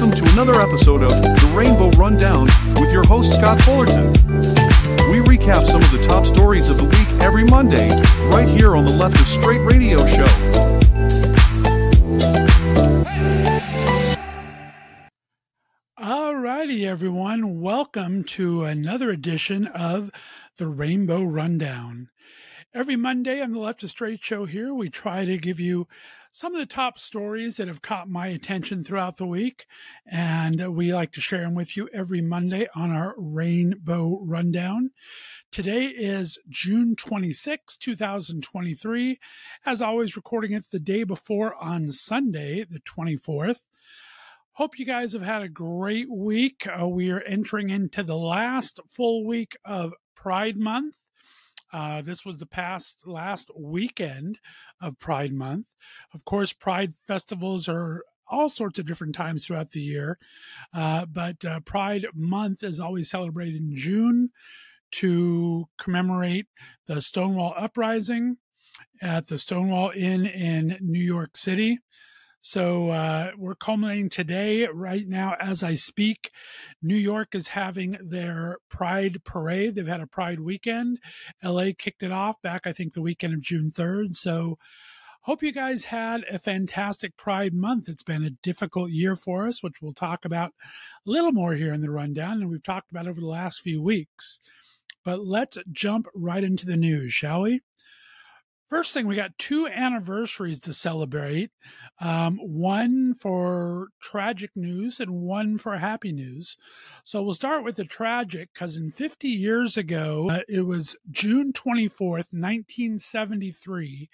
welcome to another episode of The Rainbow Rundown with your host Scott Fullerton. We recap some of the top stories of the week every Monday, right here on the Left of Straight Radio Show. Alrighty, everyone. Welcome to another edition of the Rainbow Rundown. Every Monday on the Left of Straight show here, we try to give you some of the top stories that have caught my attention throughout the week. And we like to share them with you every Monday on our Rainbow Rundown. Today is June 26, 2023. As always, recording it the day before on Sunday, the 24th. Hope you guys have had a great week. Uh, we are entering into the last full week of Pride Month. Uh, this was the past last weekend of Pride Month. Of course, Pride festivals are all sorts of different times throughout the year, uh, but uh, Pride Month is always celebrated in June to commemorate the Stonewall Uprising at the Stonewall Inn in New York City. So uh, we're culminating today, right now, as I speak. New York is having their Pride Parade. They've had a Pride weekend. LA kicked it off back, I think, the weekend of June 3rd. So hope you guys had a fantastic Pride month. It's been a difficult year for us, which we'll talk about a little more here in the rundown, and we've talked about over the last few weeks. But let's jump right into the news, shall we? First thing, we got two anniversaries to celebrate um, one for tragic news and one for happy news. So we'll start with the tragic because in 50 years ago, uh, it was June 24th, 1973.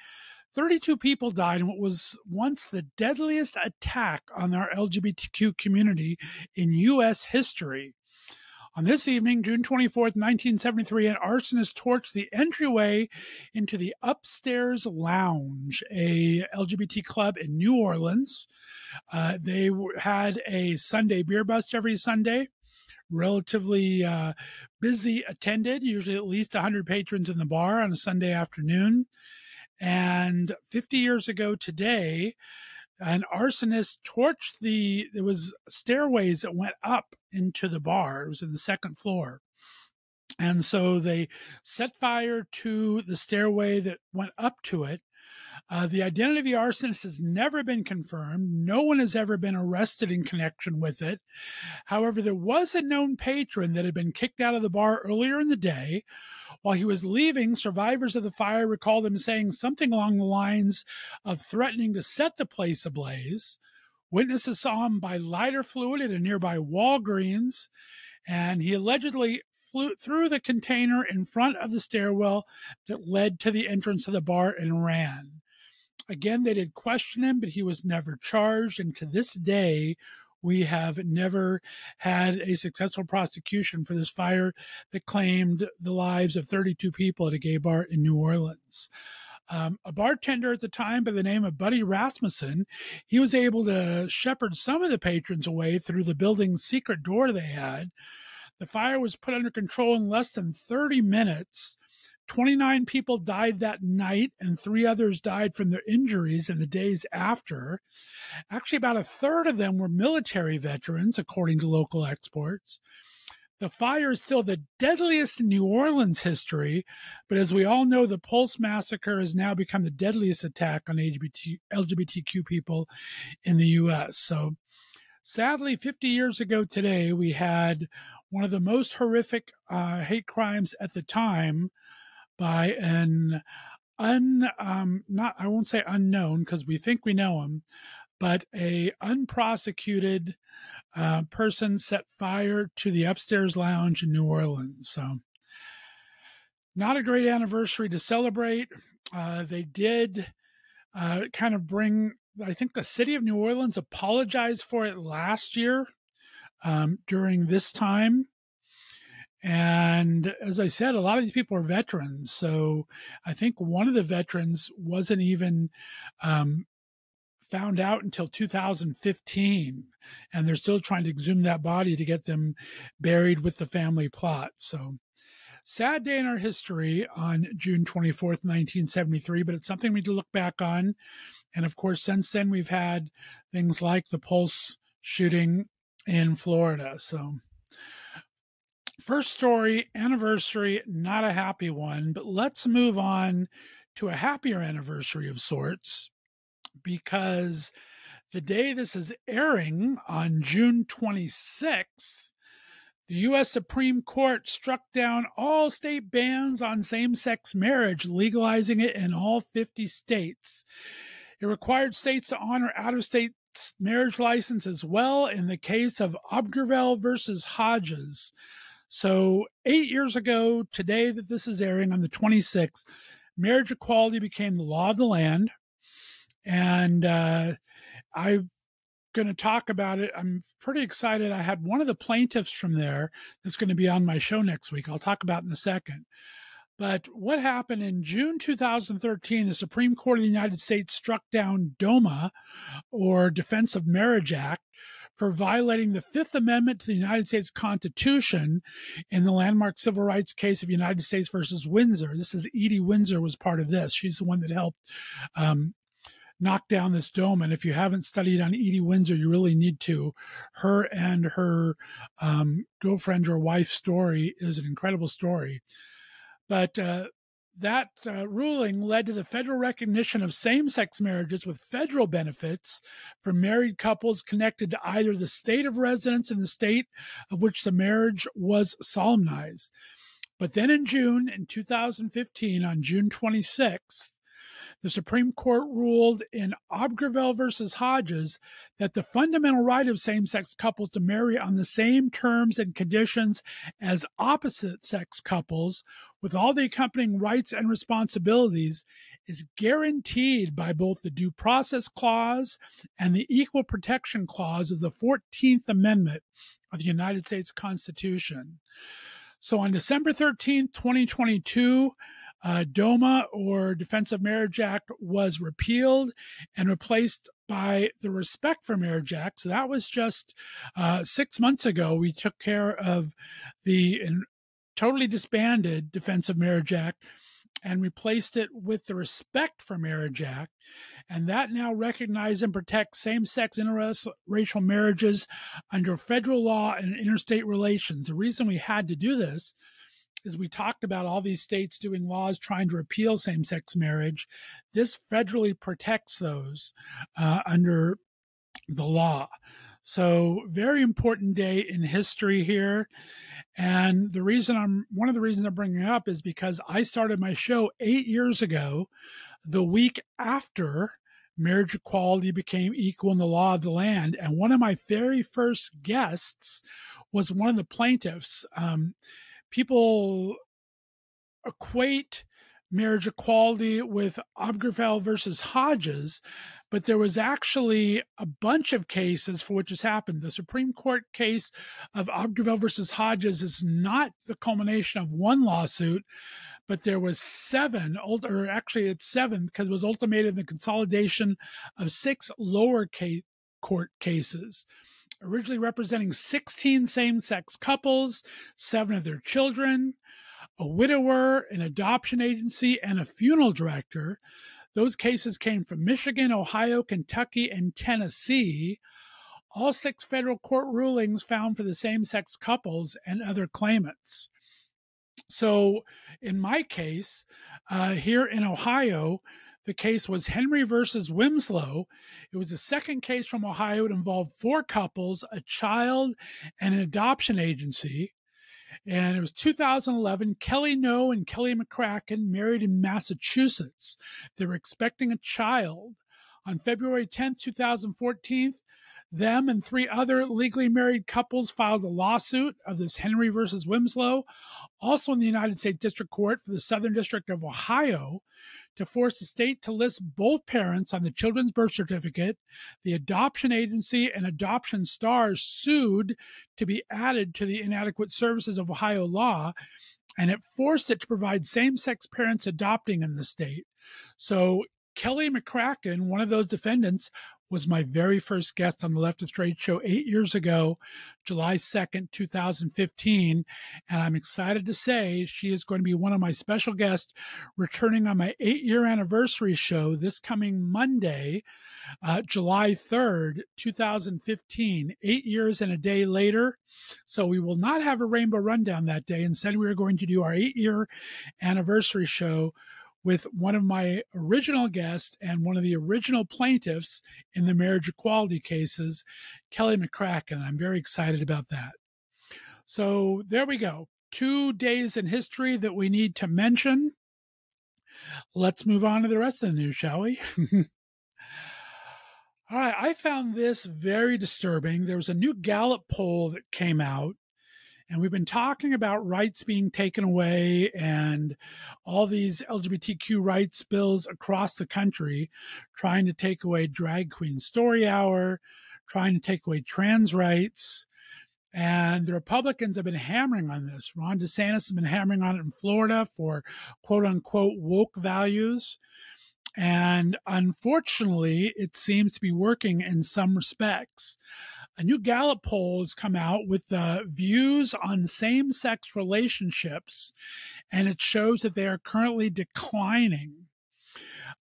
32 people died in what was once the deadliest attack on our LGBTQ community in U.S. history. On this evening, June 24th, 1973, an arsonist torched the entryway into the Upstairs Lounge, a LGBT club in New Orleans. Uh, they had a Sunday beer bust every Sunday relatively uh, busy attended, usually at least 100 patrons in the bar on a Sunday afternoon. And 50 years ago today, an arsonist torched the there was stairways that went up into the bar. It was in the second floor. And so they set fire to the stairway that went up to it uh, the identity of the arsonist has never been confirmed. No one has ever been arrested in connection with it. However, there was a known patron that had been kicked out of the bar earlier in the day. While he was leaving, survivors of the fire recalled him saying something along the lines of threatening to set the place ablaze. Witnesses saw him buy lighter fluid at a nearby Walgreens, and he allegedly flew through the container in front of the stairwell that led to the entrance of the bar and ran. Again, they did question him, but he was never charged. And to this day, we have never had a successful prosecution for this fire that claimed the lives of 32 people at a gay bar in New Orleans. Um, a bartender at the time by the name of Buddy Rasmussen, he was able to shepherd some of the patrons away through the building's secret door they had. The fire was put under control in less than 30 minutes. 29 people died that night, and three others died from their injuries in the days after. Actually, about a third of them were military veterans, according to local experts. The fire is still the deadliest in New Orleans history, but as we all know, the Pulse massacre has now become the deadliest attack on LGBT, LGBTQ people in the U.S. So, sadly, 50 years ago today, we had one of the most horrific uh, hate crimes at the time by an un um, not I won't say unknown because we think we know him, but a unprosecuted uh, person set fire to the upstairs lounge in New Orleans. So, not a great anniversary to celebrate. Uh, they did uh, kind of bring. I think the city of New Orleans apologized for it last year um, during this time. And as I said, a lot of these people are veterans. So I think one of the veterans wasn't even um, found out until 2015. And they're still trying to exhume that body to get them buried with the family plot. So sad day in our history on June 24th, 1973, but it's something we need to look back on. And of course, since then, we've had things like the Pulse shooting in Florida. So, first story, anniversary, not a happy one, but let's move on to a happier anniversary of sorts because the day this is airing on June 26th, the U.S. Supreme Court struck down all state bans on same sex marriage, legalizing it in all 50 states. It required states to honor out of state marriage license as well in the case of Obergefell versus Hodges. So, eight years ago, today that this is airing on the 26th, marriage equality became the law of the land. And uh, I'm going to talk about it. I'm pretty excited. I had one of the plaintiffs from there that's going to be on my show next week. I'll talk about in a second. But what happened in June 2013, the Supreme Court of the United States struck down DOMA, or Defense of Marriage Act, for violating the Fifth Amendment to the United States Constitution in the landmark civil rights case of United States versus Windsor. This is Edie Windsor was part of this. She's the one that helped um, knock down this dome. And if you haven't studied on Edie Windsor, you really need to. Her and her um, girlfriend or wife story is an incredible story. But uh, that uh, ruling led to the federal recognition of same sex marriages with federal benefits for married couples connected to either the state of residence in the state of which the marriage was solemnized. But then in June, in 2015, on June 26th, the Supreme Court ruled in Obergefell versus Hodges that the fundamental right of same sex couples to marry on the same terms and conditions as opposite sex couples, with all the accompanying rights and responsibilities, is guaranteed by both the Due Process Clause and the Equal Protection Clause of the 14th Amendment of the United States Constitution. So on December 13th, 2022, uh, DOMA or Defense of Marriage Act was repealed and replaced by the Respect for Marriage Act. So that was just uh, six months ago. We took care of the totally disbanded Defense of Marriage Act and replaced it with the Respect for Marriage Act. And that now recognizes and protects same sex interracial marriages under federal law and interstate relations. The reason we had to do this is we talked about all these states doing laws trying to repeal same sex marriage. This federally protects those uh, under the law. So, very important day in history here. And the reason I'm one of the reasons I'm bringing up is because I started my show eight years ago, the week after marriage equality became equal in the law of the land. And one of my very first guests was one of the plaintiffs. Um, people equate marriage equality with Obergefell versus Hodges, but there was actually a bunch of cases for which this happened. The Supreme Court case of Obergefell versus Hodges is not the culmination of one lawsuit, but there was seven, or actually it's seven, because it was ultimated the consolidation of six lower case, court cases originally representing 16 same sex couples, seven of their children, a widower, an adoption agency, and a funeral director. Those cases came from Michigan, Ohio, Kentucky, and Tennessee. All six federal court rulings found for the same sex couples and other claimants. So, in my case, uh, here in Ohio, the case was Henry versus Wymyslo. It was the second case from Ohio. It involved four couples, a child, and an adoption agency. And it was 2011. Kelly Noe and Kelly McCracken married in Massachusetts. They were expecting a child. On February 10th, 2014, them and three other legally married couples filed a lawsuit of this Henry versus Wymyslo, also in the United States District Court for the Southern District of Ohio, to force the state to list both parents on the children's birth certificate. The adoption agency and adoption stars sued to be added to the inadequate services of Ohio law, and it forced it to provide same sex parents adopting in the state. So Kelly McCracken, one of those defendants, was my very first guest on the Left of Straight show eight years ago, July 2nd, 2015. And I'm excited to say she is going to be one of my special guests returning on my eight year anniversary show this coming Monday, uh, July 3rd, 2015, eight years and a day later. So we will not have a rainbow rundown that day. Instead, we are going to do our eight year anniversary show with one of my original guests and one of the original plaintiffs in the marriage equality cases, Kelly McCracken. I'm very excited about that. So there we go. Two days in history that we need to mention. Let's move on to the rest of the news, shall we? All right, I found this very disturbing. There was a new Gallup poll that came out and we've been talking about rights being taken away and all these LGBTQ rights bills across the country trying to take away drag queen story hour, trying to take away trans rights. And the Republicans have been hammering on this. Ron DeSantis has been hammering on it in Florida for quote unquote woke values. And unfortunately, it seems to be working in some respects a new Gallup poll has come out with views on same sex relationships, and it shows that they are currently declining.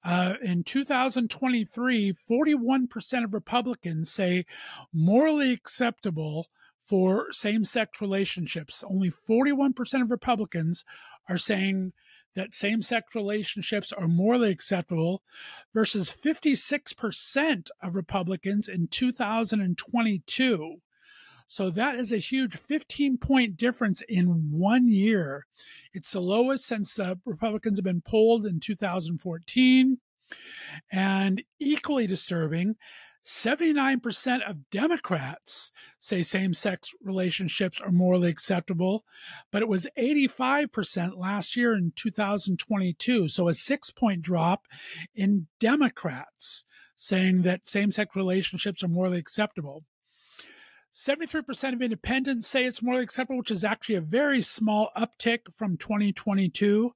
Uh, in 2023, 41% of Republicans say morally acceptable for same sex relationships. Only 41% of Republicans are saying that same sex relationships are morally acceptable versus 56% of Republicans in 2022. So that is a huge 15 point difference in one year. It's the lowest since the Republicans have been polled in 2014. And equally disturbing, 79% of Democrats say same sex relationships are morally acceptable, but it was 85% last year in 2022. So a six point drop in Democrats saying that same sex relationships are morally acceptable. 73% of independents say it's morally acceptable, which is actually a very small uptick from 2022.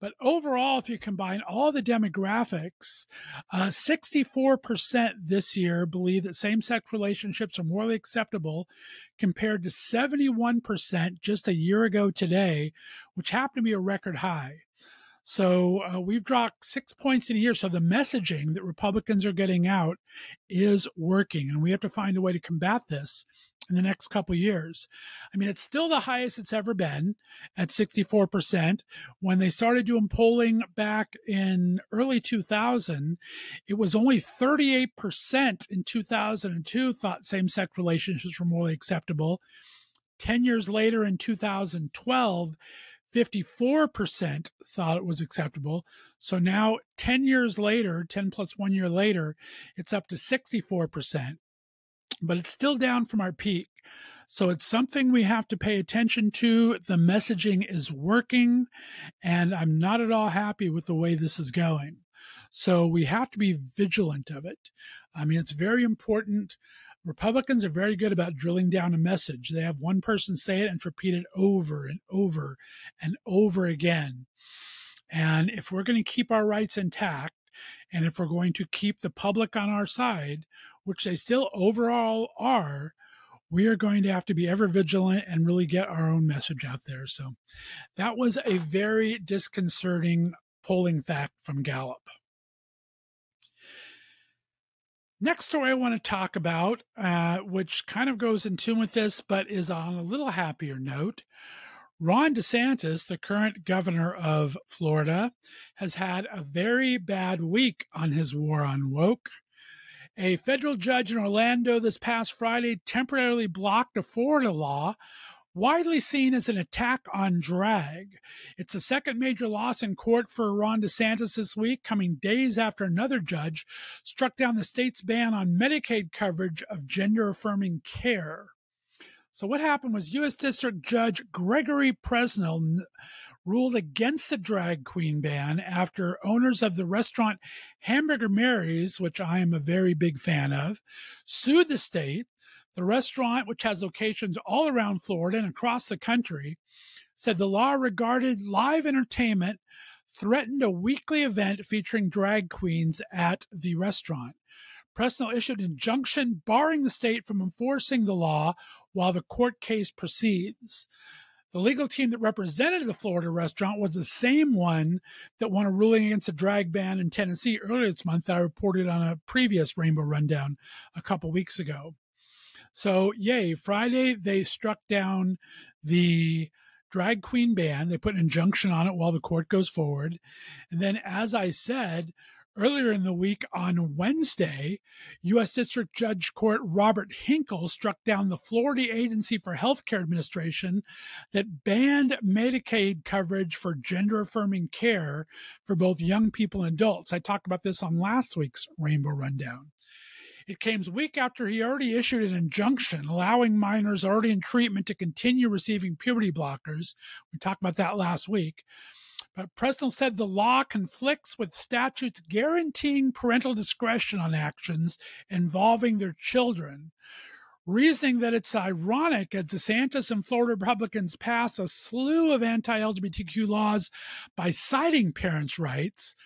But overall, if you combine all the demographics, uh, 64% this year believe that same sex relationships are morally acceptable compared to 71% just a year ago today, which happened to be a record high. So uh, we've dropped six points in a year. So the messaging that Republicans are getting out is working, and we have to find a way to combat this in the next couple years. I mean, it's still the highest it's ever been at 64%. When they started doing polling back in early 2000, it was only 38% in 2002 thought same sex relationships were morally acceptable. 10 years later in 2012, 54% thought it was acceptable. So now, 10 years later, 10 plus one year later, it's up to 64% but it's still down from our peak. So it's something we have to pay attention to. The messaging is working, and I'm not at all happy with the way this is going. So we have to be vigilant of it. I mean, it's very important. Republicans are very good about drilling down a message. They have one person say it and repeat it over and over and over again. And if we're going to keep our rights intact, and if we're going to keep the public on our side, which they still overall are, we are going to have to be ever vigilant and really get our own message out there. So that was a very disconcerting polling fact from Gallup. Next story I want to talk about, uh, which kind of goes in tune with this, but is on a little happier note. Ron DeSantis, the current governor of Florida, has had a very bad week on his war on woke. A federal judge in Orlando this past Friday temporarily blocked a Florida law widely seen as an attack on drag. It's the second major loss in court for Ron DeSantis this week, coming days after another judge struck down the state's ban on Medicaid coverage of gender affirming care. So what happened was U.S. District Judge Gregory Presnell ruled against the drag queen ban after owners of the restaurant Hamburger Mary's, which I am a very big fan of, sued the state. The restaurant, which has locations all around Florida and across the country, said the law regarded live entertainment threatened a weekly event featuring drag queens at the restaurant. Presnell issued an injunction barring the state from enforcing the law while the court case proceeds. The legal team that represented the Florida restaurant was the same one that won a ruling against a drag ban in Tennessee earlier this month that I reported on a previous Rainbow Rundown a couple weeks ago. So, yay, Friday they struck down the drag queen ban. They put an injunction on it while the court goes forward. And then, as I said, Earlier in the week on Wednesday, U.S. District Judge Court Robert Hinkle struck down the Florida Agency for Healthcare Administration that banned Medicaid coverage for gender affirming care for both young people and adults. I talked about this on last week's Rainbow Rundown. It came a week after he already issued an injunction allowing minors already in treatment to continue receiving puberty blockers. We talked about that last week. But Presnell said the law conflicts with statutes guaranteeing parental discretion on actions involving their children, reasoning that it's ironic as DeSantis and Florida Republicans pass a slew of anti LGBTQ laws by citing parents' rights.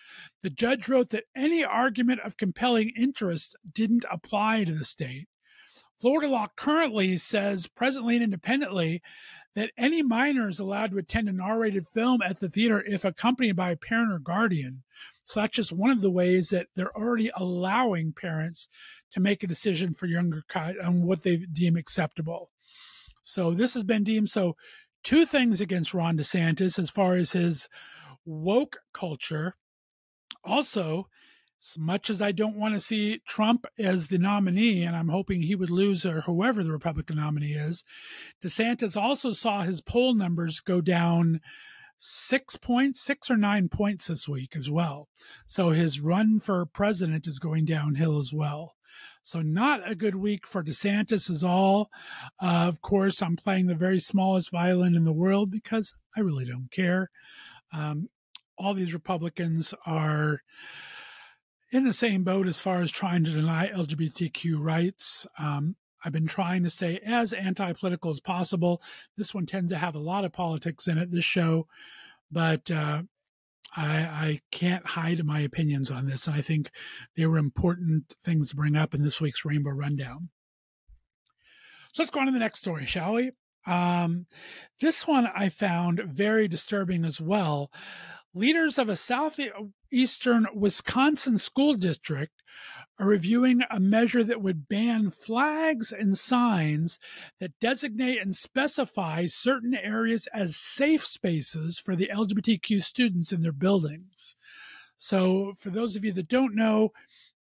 The judge wrote that any argument of compelling interest didn't apply to the state. Florida law currently says, presently and independently, that any minor is allowed to attend an R rated film at the theater if accompanied by a parent or guardian. So that's just one of the ways that they're already allowing parents to make a decision for younger kids on what they deem acceptable. So this has been deemed so. Two things against Ron DeSantis as far as his woke culture. Also, as much as I don't want to see Trump as the nominee, and I'm hoping he would lose or whoever the Republican nominee is, DeSantis also saw his poll numbers go down six points, six or nine points this week as well. So his run for president is going downhill as well. So not a good week for DeSantis is all. Uh, of course, I'm playing the very smallest violin in the world because I really don't care. Um, all these Republicans are in the same boat as far as trying to deny LGBTQ rights. Um, I've been trying to stay as anti political as possible. This one tends to have a lot of politics in it, this show, but uh, I, I, can't hide my opinions on this. And I think they were important things to bring up in this week's Rainbow Rundown. So let's go on to the next story, shall we? Um, this one I found very disturbing as well. Leaders of a southeastern Wisconsin school district are reviewing a measure that would ban flags and signs that designate and specify certain areas as safe spaces for the LGBTQ students in their buildings. So, for those of you that don't know,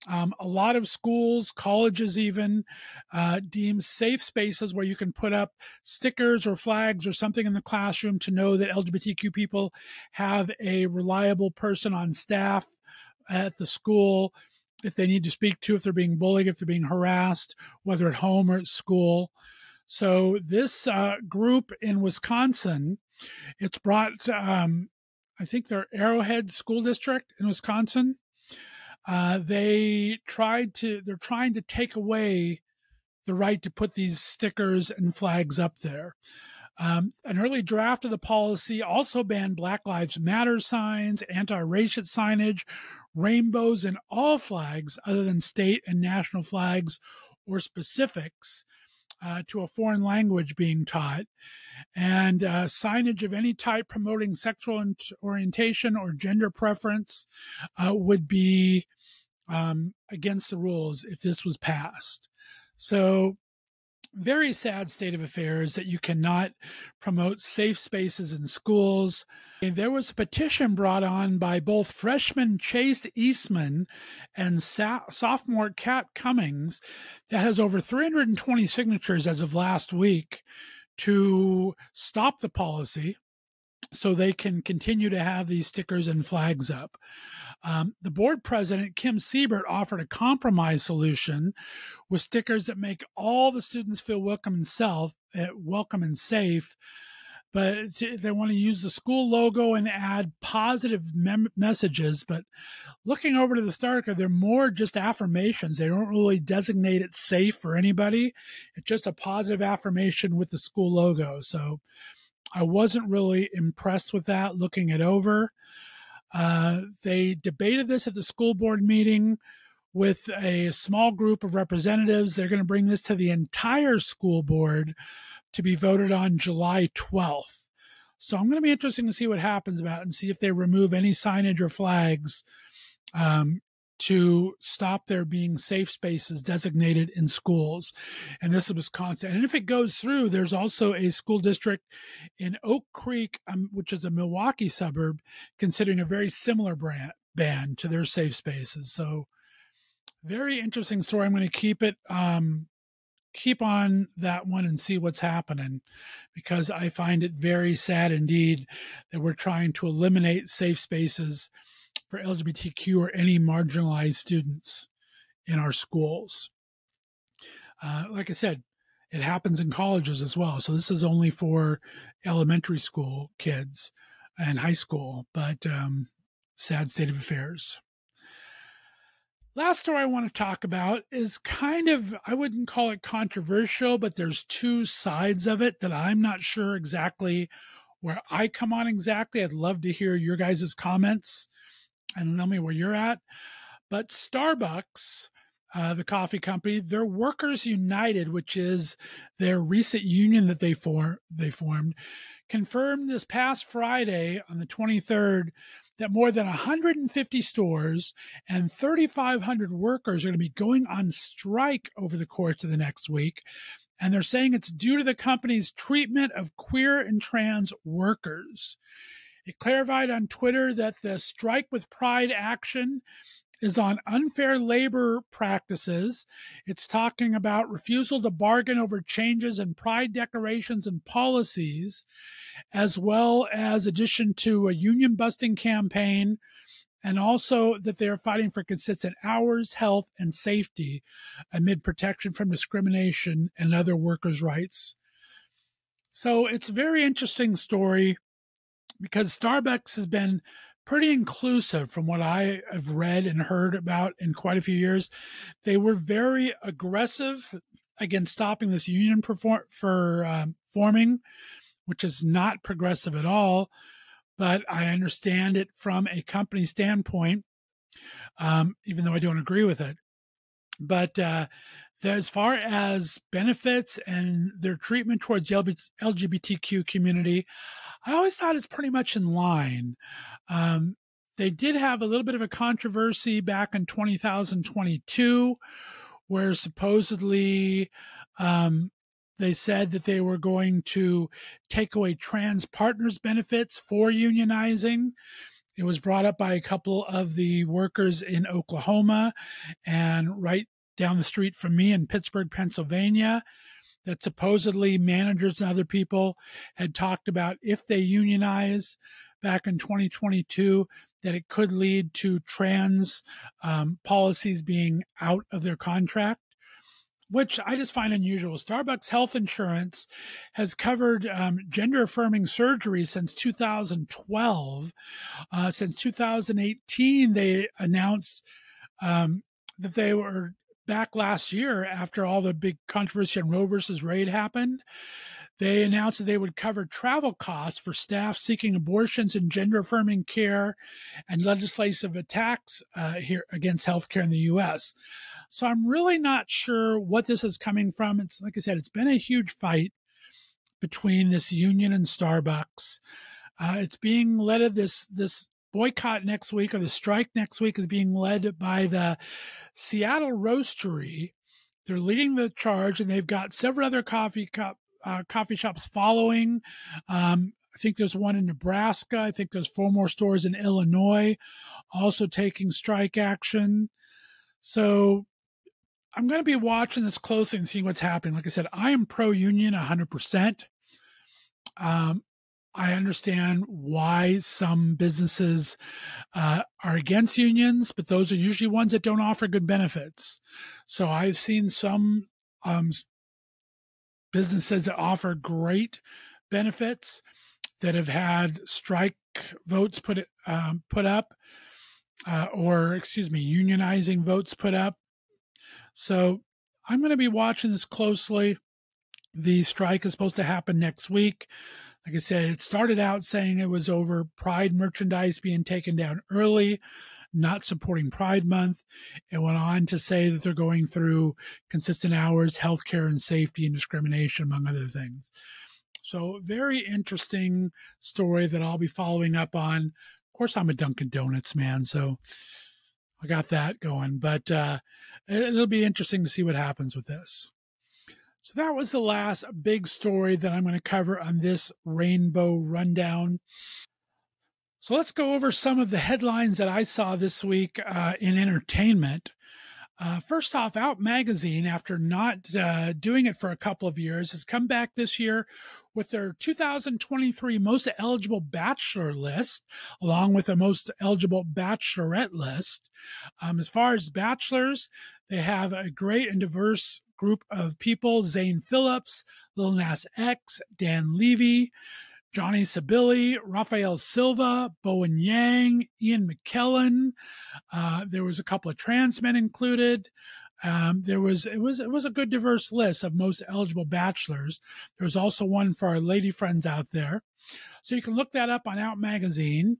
um, a lot of schools, colleges even, uh, deem safe spaces where you can put up stickers or flags or something in the classroom to know that LGBTQ people have a reliable person on staff at the school if they need to speak to, if they're being bullied, if they're being harassed, whether at home or at school. So this uh, group in Wisconsin, it's brought, um, I think their Arrowhead School District in Wisconsin uh, they tried to they're trying to take away the right to put these stickers and flags up there. Um, an early draft of the policy also banned Black Lives Matter signs, anti racist signage, rainbows, and all flags other than state and national flags or specifics uh, to a foreign language being taught, and uh, signage of any type promoting sexual orientation or gender preference uh, would be um, against the rules if this was passed. So very sad state of affairs that you cannot promote safe spaces in schools. And there was a petition brought on by both freshman Chase Eastman and sophomore Kat Cummings that has over 320 signatures as of last week to stop the policy so they can continue to have these stickers and flags up. Um, the board president, Kim Siebert, offered a compromise solution with stickers that make all the students feel welcome and self, uh, welcome and safe. But they want to use the school logo and add positive mem- messages. But looking over to the Starker, they're more just affirmations. They don't really designate it safe for anybody. It's just a positive affirmation with the school logo. So I wasn't really impressed with that looking it over. Uh, they debated this at the school board meeting with a small group of representatives. They're going to bring this to the entire school board to be voted on July 12th. So I'm going to be interesting to see what happens about and see if they remove any signage or flags um, to stop there being safe spaces designated in schools. And this is Wisconsin. And if it goes through, there's also a school district in Oak Creek, um, which is a Milwaukee suburb, considering a very similar brand, ban to their safe spaces. So very interesting story. I'm going to keep it um, keep on that one and see what's happening because I find it very sad indeed that we're trying to eliminate safe spaces for LGBTQ or any marginalized students in our schools. Uh, like I said, it happens in colleges as well. So this is only for elementary school kids and high school, but um, sad state of affairs. Last story I want to talk about is kind of, I wouldn't call it controversial, but there's two sides of it that I'm not sure exactly where I come on exactly. I'd love to hear your guys' comments and tell me where you're at. But Starbucks, uh, the coffee company, their Workers United, which is their recent union that they, they formed, confirmed this past Friday on the 23rd that more than 150 stores and 3,500 workers are going to be going on strike over the course of the next week. And they're saying it's due to the company's treatment of queer and trans workers. It clarified on Twitter that the Strike with Pride action is on unfair labor practices. It's talking about refusal to bargain over changes in pride decorations and policies, as well as addition to a union busting campaign, and also that they are fighting for consistent hours, health, and safety amid protection from discrimination and other workers' rights. So it's a very interesting story because Starbucks has been pretty inclusive from what I have read and heard about in quite a few years. They were very aggressive against stopping this union perform- for um, forming, which is not progressive at all. But I understand it from a company standpoint, um, even though I don't agree with it. But uh, as far as benefits and their treatment towards the LGBTQ community, I always thought it's pretty much in line. Um, they did have a little bit of a controversy back in 2022 where supposedly um, they said that they were going to take away trans partners benefits for unionizing. It was brought up by a couple of the workers in Oklahoma and right down the street from me in Pittsburgh, Pennsylvania that supposedly managers and other people had talked about if they unionize back in 2022 that it could lead to trans um, policies being out of their contract which I just find unusual. Starbucks Health Insurance has covered um, gender affirming surgery since 2012. Uh, since 2018, they announced um, that they were back last year after all the big controversy on Roe versus Wade happened. They announced that they would cover travel costs for staff seeking abortions and gender affirming care and legislative attacks uh, here against healthcare in the U.S. So I'm really not sure what this is coming from. It's like I said, it's been a huge fight between this union and Starbucks. Uh, it's being led of this this boycott next week or the strike next week is being led by the Seattle Roastery. They're leading the charge, and they've got several other coffee cup, uh, coffee shops following. Um, I think there's one in Nebraska. I think there's four more stores in Illinois also taking strike action. So I'm going to be watching this closely and seeing what's happening. Like I said, I am pro union 100%. Um, I understand why some businesses uh, are against unions, but those are usually ones that don't offer good benefits. So I've seen some um, businesses that offer great benefits that have had strike votes put um, put up, uh, or excuse me, unionizing votes put up. So I'm going to be watching this closely. The strike is supposed to happen next week. Like I said, it started out saying it was over Pride merchandise being taken down early, not supporting Pride Month. It went on to say that they're going through consistent hours, healthcare and safety and discrimination, among other things. So, very interesting story that I'll be following up on. Of course, I'm a Dunkin' Donuts man, so I got that going. But uh, it'll be interesting to see what happens with this. So that was the last big story that I'm going to cover on this Rainbow Rundown. So let's go over some of the headlines that I saw this week uh, in entertainment. Uh, first off, Out Magazine, after not uh, doing it for a couple of years, has come back this year with their 2023 most eligible bachelor list, along with the most eligible bachelorette list. Um, as far as bachelors, they have a great and diverse group of people Zane Phillips, Lil Nas X, Dan Levy, Johnny Sibilly, Rafael Silva, Bowen Yang, Ian McKellen. Uh, there was a couple of trans men included. Um, there was it was it was a good diverse list of most eligible bachelors. There was also one for our lady friends out there, so you can look that up on Out Magazine.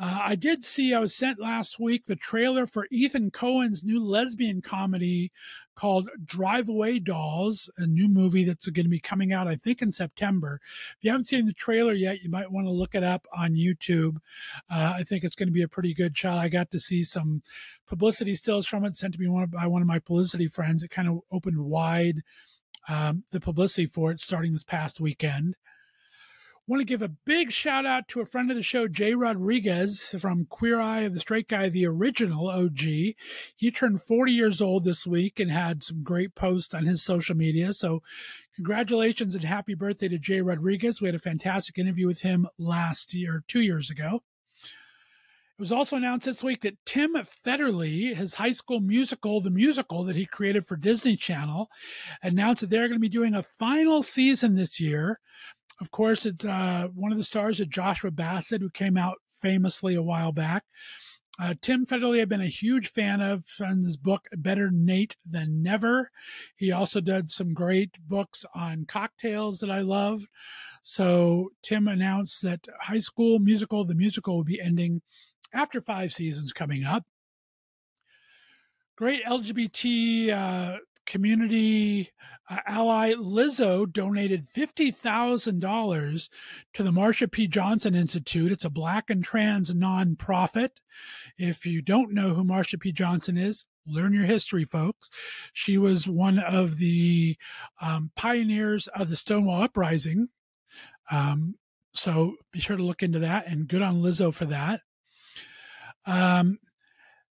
Uh, I did see, I was sent last week the trailer for Ethan Coen's new lesbian comedy called Drive Away Dolls, a new movie that's going to be coming out, I think, in September. If you haven't seen the trailer yet, you might want to look it up on YouTube. Uh, I think it's going to be a pretty good shot. I got to see some publicity stills from it sent to me by one of my publicity friends. It kind of opened wide um, the publicity for it starting this past weekend want to give a big shout out to a friend of the show, Jay Rodriguez from Queer Eye of the Straight Guy, the original OG. He turned 40 years old this week and had some great posts on his social media. So, congratulations and happy birthday to Jay Rodriguez. We had a fantastic interview with him last year, two years ago. It was also announced this week that Tim Federle, his high school musical, the musical that he created for Disney Channel, announced that they're going to be doing a final season this year of course, it's uh, one of the stars of Joshua Bassett, who came out famously a while back. Uh, Tim Federle, I've been a huge fan of from his book Better Nate Than Never. He also did some great books on cocktails that I loved. So Tim announced that High School Musical, the musical, will be ending after five seasons coming up. Great LGBT uh, community uh, ally Lizzo donated $50,000 to the Marsha P. Johnson Institute. It's a black and trans nonprofit. If you don't know who Marsha P. Johnson is, learn your history, folks. She was one of the um, pioneers of the Stonewall Uprising. Um, so be sure to look into that and good on Lizzo for that. Um,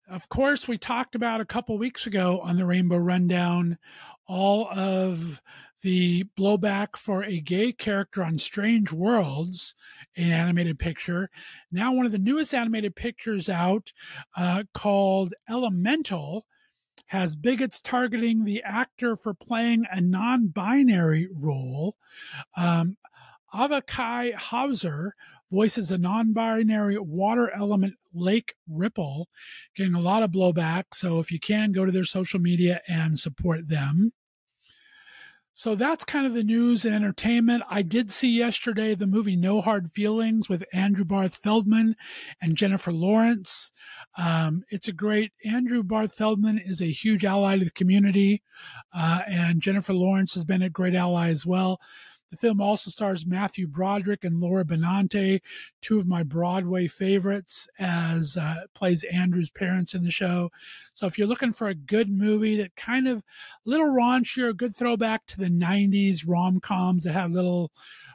of course, we talked about a couple weeks ago on the Rainbow Rundown all of the blowback for a gay character on Strange Worlds, an animated picture. Now, one of the newest animated pictures out uh, called Elemental has bigots targeting the actor for playing a non binary role. Um, Avakai Hauser voices a non binary water element Lake Ripple, getting a lot of blowback. So if you can, go to their social media and support them. So that's kind of the news and entertainment. I did see yesterday the movie No Hard Feelings with Andrew Barth Feldman and Jennifer Lawrence. Um, it's a great, Andrew Barth Feldman is a huge ally to the community, uh, and Jennifer Lawrence has been a great ally as well. The film also stars Matthew Broderick and Laura Benanti, two of my Broadway favorites, as uh, plays Andrew's parents in the show. So if you're looking for a good movie that kind of little raunchier, a good throwback to the '90s rom coms that had a little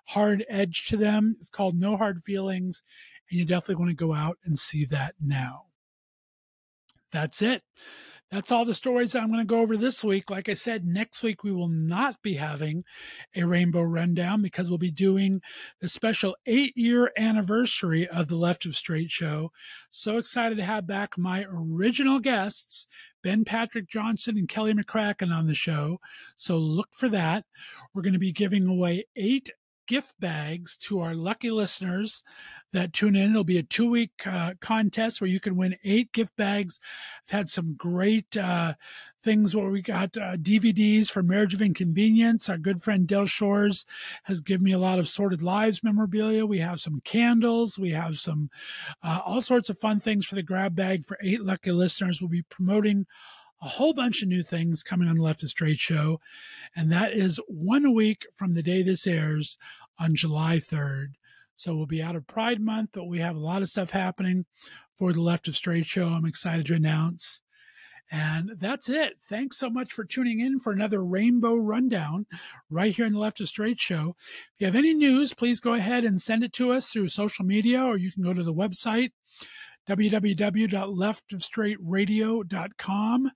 hard edge to them, it's called No Hard Feelings, and you definitely want to go out and see that now. That's it that's all the stories I'm going to go over this week. Like I said, next week we will not be having a rainbow rundown because we'll be doing the special eight year anniversary of the Left of Straight show. So excited to have back my original guests, Ben Patrick Johnson and Kelly McCracken on the show. So look for that. We're going to be giving away eight gift bags to our lucky listeners that tune in. It'll be a two week uh, contest where you can win eight gift bags. I've had some great uh, things where we got uh, DVDs for Marriage of Inconvenience. Our good friend Del Shores has given me a lot of Sordid Lives memorabilia. We have some candles. We have some uh, all sorts of fun things for the grab bag for eight lucky listeners. We'll be promoting a whole bunch of new things coming on the Left of Straight show. And that is one week from the day this airs on July 3rd. So we'll be out of Pride Month, but we have a lot of stuff happening for the Left of Straight show. I'm excited to announce. And that's it. Thanks so much for tuning in for another Rainbow Rundown right here in the Left of Straight show. If you have any news, please go ahead and send it to us through social media, or you can go to the website www.leftofstraightradio.com.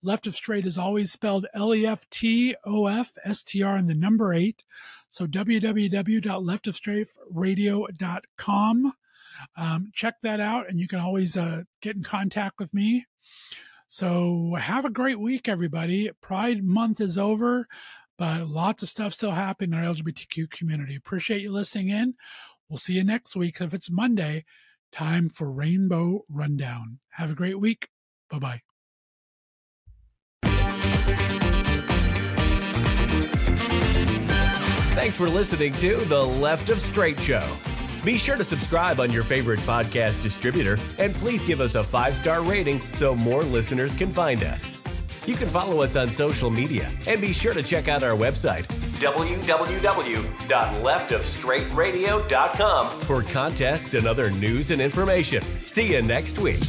Left of Straight is always spelled L E F T O F S T R and the number eight. So www.leftofstraightradio.com. Um, check that out, and you can always uh, get in contact with me. So have a great week, everybody. Pride Month is over, but lots of stuff still happening in our LGBTQ community. Appreciate you listening in. We'll see you next week. If it's Monday, time for Rainbow Rundown. Have a great week. Bye bye. Thanks for listening to The Left of Straight Show. Be sure to subscribe on your favorite podcast distributor and please give us a five star rating so more listeners can find us. You can follow us on social media and be sure to check out our website, www.leftofstraightradio.com, for contests and other news and information. See you next week.